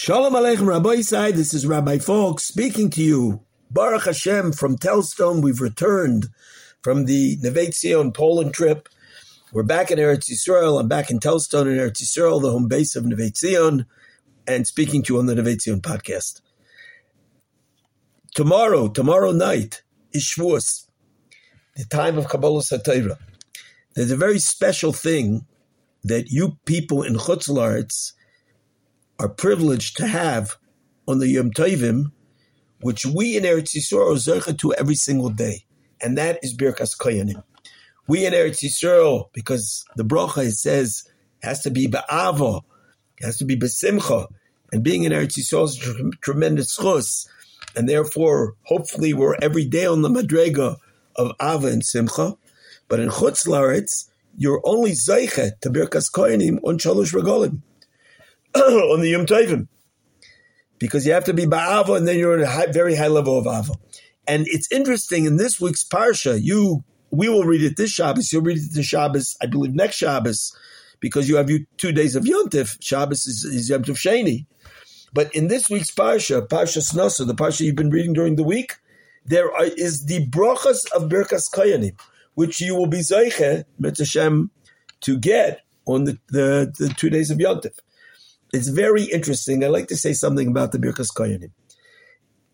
Shalom Aleichem Rabbosai, this is Rabbi Falk speaking to you. Baruch Hashem from Telzstone, we've returned from the Neve Tzion Poland trip. We're back in Eretz Yisrael. I'm back in Telzstone in Eretz Yisrael, the home base of Neve Tzion, and speaking to you on the Neve Tzion podcast. Tomorrow, tomorrow night, is Shavuos, the time of Kabbalas HaTorah. There's a very special thing that you people in Chutz La'aretz are privileged to have on the Yom Tovim, which we in Eretz Yisrael are to every single day, and that is Birkas Kohanim. We in Eretz Yisrael, because the bracha it says has to be ba'ava, has to be besimcha, and being in Eretz Yisrael is a tremendous chus, and therefore, hopefully, we're every day on the madrega of ava and simcha. But in Chutz La'aretz, you're only zeiche to Birkas Kohanim on Shalosh Regolim. on the Yom Tovim. Because you have to be Ba'ava and then you're at a high, very high level of Ava. And it's interesting in this week's Parsha, you we will read it this Shabbos, you'll read it this Shabbos, I believe next Shabbos, because you have two days of Yontif. Shabbos is, is Yom Tov Sheni. But in this week's Parsha, Parshas Nasso, the Parsha you've been reading during the week, there are, is the brachas of Birkas Kohanim, which you will be Zeiche, Hashem, to get on the, the, the two days of Yontif. It's very interesting. I'd like to say something about the Birkas Kohanim.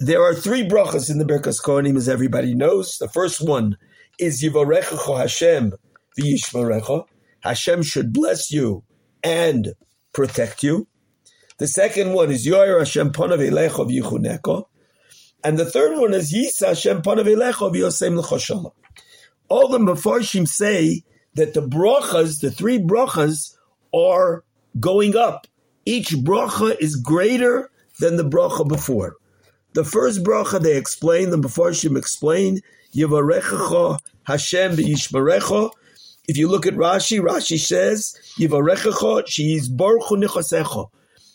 There are three brachas in the Birkas Kohanim, as everybody knows. The first one is Yivarecha Hashem v'yishmarecha. Hashem should bless you and protect you. The second one is Yoir Hashem Panav Elecha v'yichuneko. And the third one is Yisa Hashem Panav Elecha v'yosem l'choshala. All the Mefarshim say that the brachas, the three brachas, are going up each bracha is greater than the bracha before. The first bracha they explain, the Mefarshim explain, Yivarechacha Hashem v'yishmarecha. If you look at Rashi, Rashi says, Yivarechacha she's borchu nichasecha.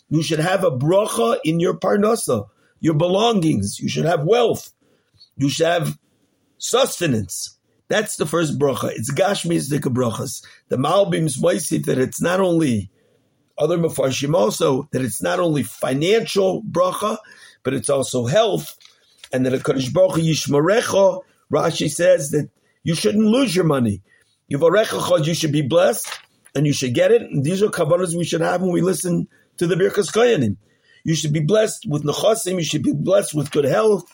You should have a bracha in your parnasa, your belongings. You should have wealth. You should have sustenance. That's the first bracha. It's Gashmi's brachas. The Malbim's Moisif that it's not only other Mefarshim also that it's not only financial bracha, but it's also health, and that a Kaddish Baruch Yishmarecha, Rashi says that you shouldn't lose your money. Yivarecha you should be blessed, and you should get it. And these are kavanas we should have when we listen to the Birkas Kohanim. You should be blessed with nechasim, you should be blessed with good health,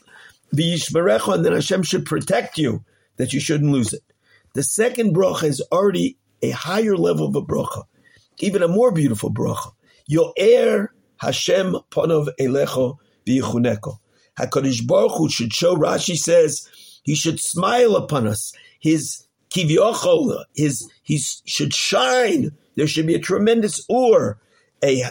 the Yishmarecha, and then Hashem should protect you, that you shouldn't lose it. The second bracha is already a higher level of a bracha even a more beautiful bracha. Yo'er Hashem panav elecho v'yichuneko. HaKadosh Baruch Hu should show, Rashi says, he should smile upon us. His kivyochol, his, he should shine. There should be a tremendous ur, a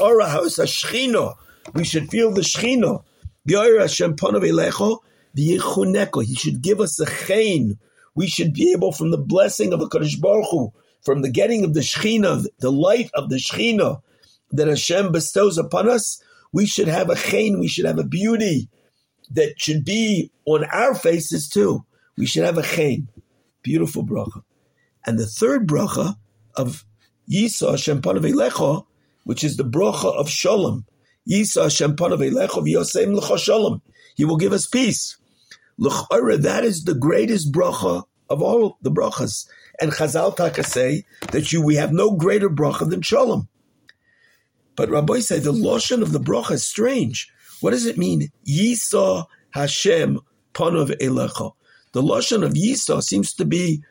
ora house, a shchino. We should feel the shchino. Yo'er Hashem panav elecho v'yichuneko. He should give us a chain. We should be able, from the blessing of the Kadosh Baruch Hu, from the getting of the Shechina, the light of the Shechina that Hashem bestows upon us, we should have a chain, we should have a beauty that should be on our faces too. We should have a chain. Beautiful bracha. And the third bracha of Yisa Hashem Panav which is the bracha of Shalom. Yisa Hashem Panav Yosem L'cha Shalom. He will give us peace. L'chara, that is the greatest bracha of all the brachas. And Chazal Taka say that you we have no greater bracha than shalom. But Rabbi said the lotion of the bracha is strange. What does it mean? Yisa Hashem Panov Elecha. The lotion of Yisa seems to be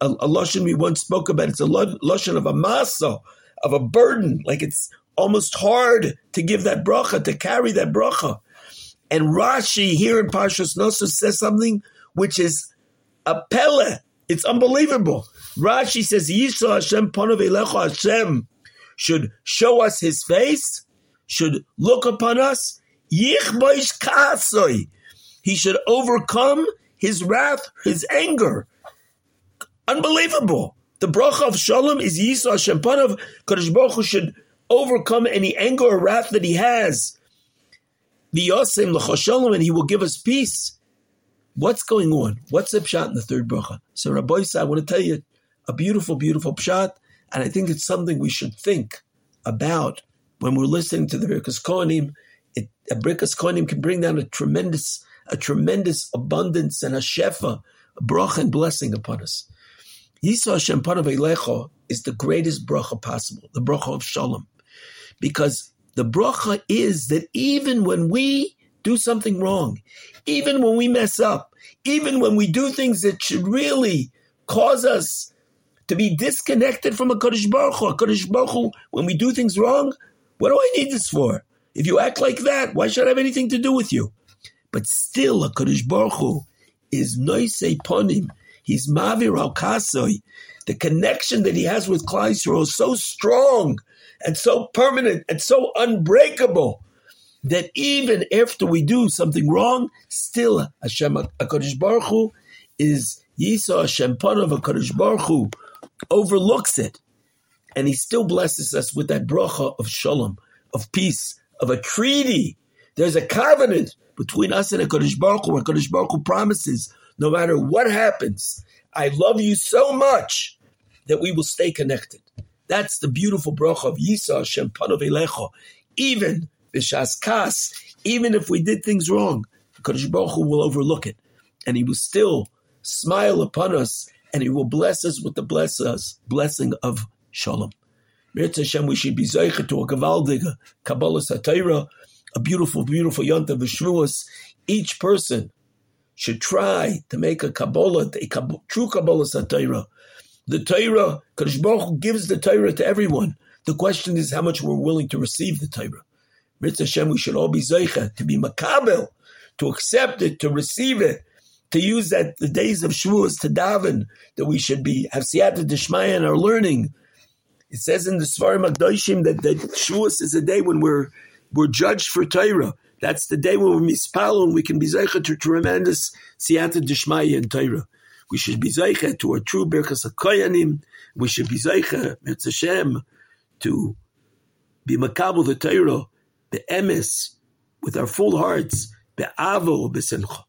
a, a lotion we once spoke about. It's a lotion of a masa, of a burden, like it's almost hard to give that bracha, to carry that bracha. And Rashi here in Parshas Nosso says something which is a pele. It's unbelievable. Rashi says, Yisra Hashem Panav Hashem should show us his face, should look upon us. Yichboish. He should overcome his wrath, his anger. Unbelievable. The bracha of Shalom is Yisra Hashem Panav. Kadosh Baruch Hu should overcome any anger or wrath that he has. The Yosem L'choshalom, and he will give us peace. What's going on? What's the pshat in the third bracha? So Rabbi I want to tell you a beautiful, beautiful pshat, and I think it's something we should think about when we're listening to the Birkas Kohanim, it, a Birkas Kohanim can bring down a tremendous, a tremendous abundance and a shefa, a bracha and blessing upon us. Yisra Hashem Panav Eilecha is the greatest bracha possible, the bracha of Shalom. Because the bracha is that even when we do something wrong, even when we mess up, even when we do things that should really cause us to be disconnected from a Kodesh Baruch Hu, a Kodesh Baruch Hu, when we do things wrong, what do I need this for? If you act like that, why should I have anything to do with you? But still, a Kodesh Baruch Hu is noise ponim. He's mavir al. The connection that he has with Klal Yisrael is so strong and so permanent and so unbreakable that even after we do something wrong, still Hashem Hakadosh Baruch Hu is Yisa Hashem of Hakadosh Baruch Hu overlooks it and he still blesses us with that bracha of shalom, of peace, of a treaty. There's a covenant between us and HaKadosh Baruch Hu, HaKadosh Baruch Hu promises, no matter what happens, I love you so much that we will stay connected. That's the beautiful bracha of Yisa Hashem Panov Elecho. Even Bishas Kas, even if we did things wrong, HaKadosh Baruch Hu will overlook it. And he will still smile upon us and he will bless us with the bless us, blessing of Shalom. Mirz Hashem, we should be Zeicha to a Gavaldiga, Kabbalas HaTorah, a beautiful, beautiful Yonta Vishruas. Each person should try to make a Kabbalah, a true Kabbalas HaTorah. The Torah, Kadosh Baruch Hu gives the Torah to everyone. The question is how much we're willing to receive the Torah. Mirz Hashem, we should all be Zeicha, to be Makabel, to accept it, to receive it, to use that the days of Shavuos to daven, that we should be have siyata deshmaya in our learning, it says in the Svarim Akdoshim that, that Shavuos is a day when we're we're judged for Torah. That's the day when we're mispal and we can be zeicha to tremendous siyata dishmaya in Torah. We should be zeicha to our true berachas hakohanim. We should be zeicha Mirz Hashem to be makabel the Torah, the emes, with our full hearts, be'avo be'sencha.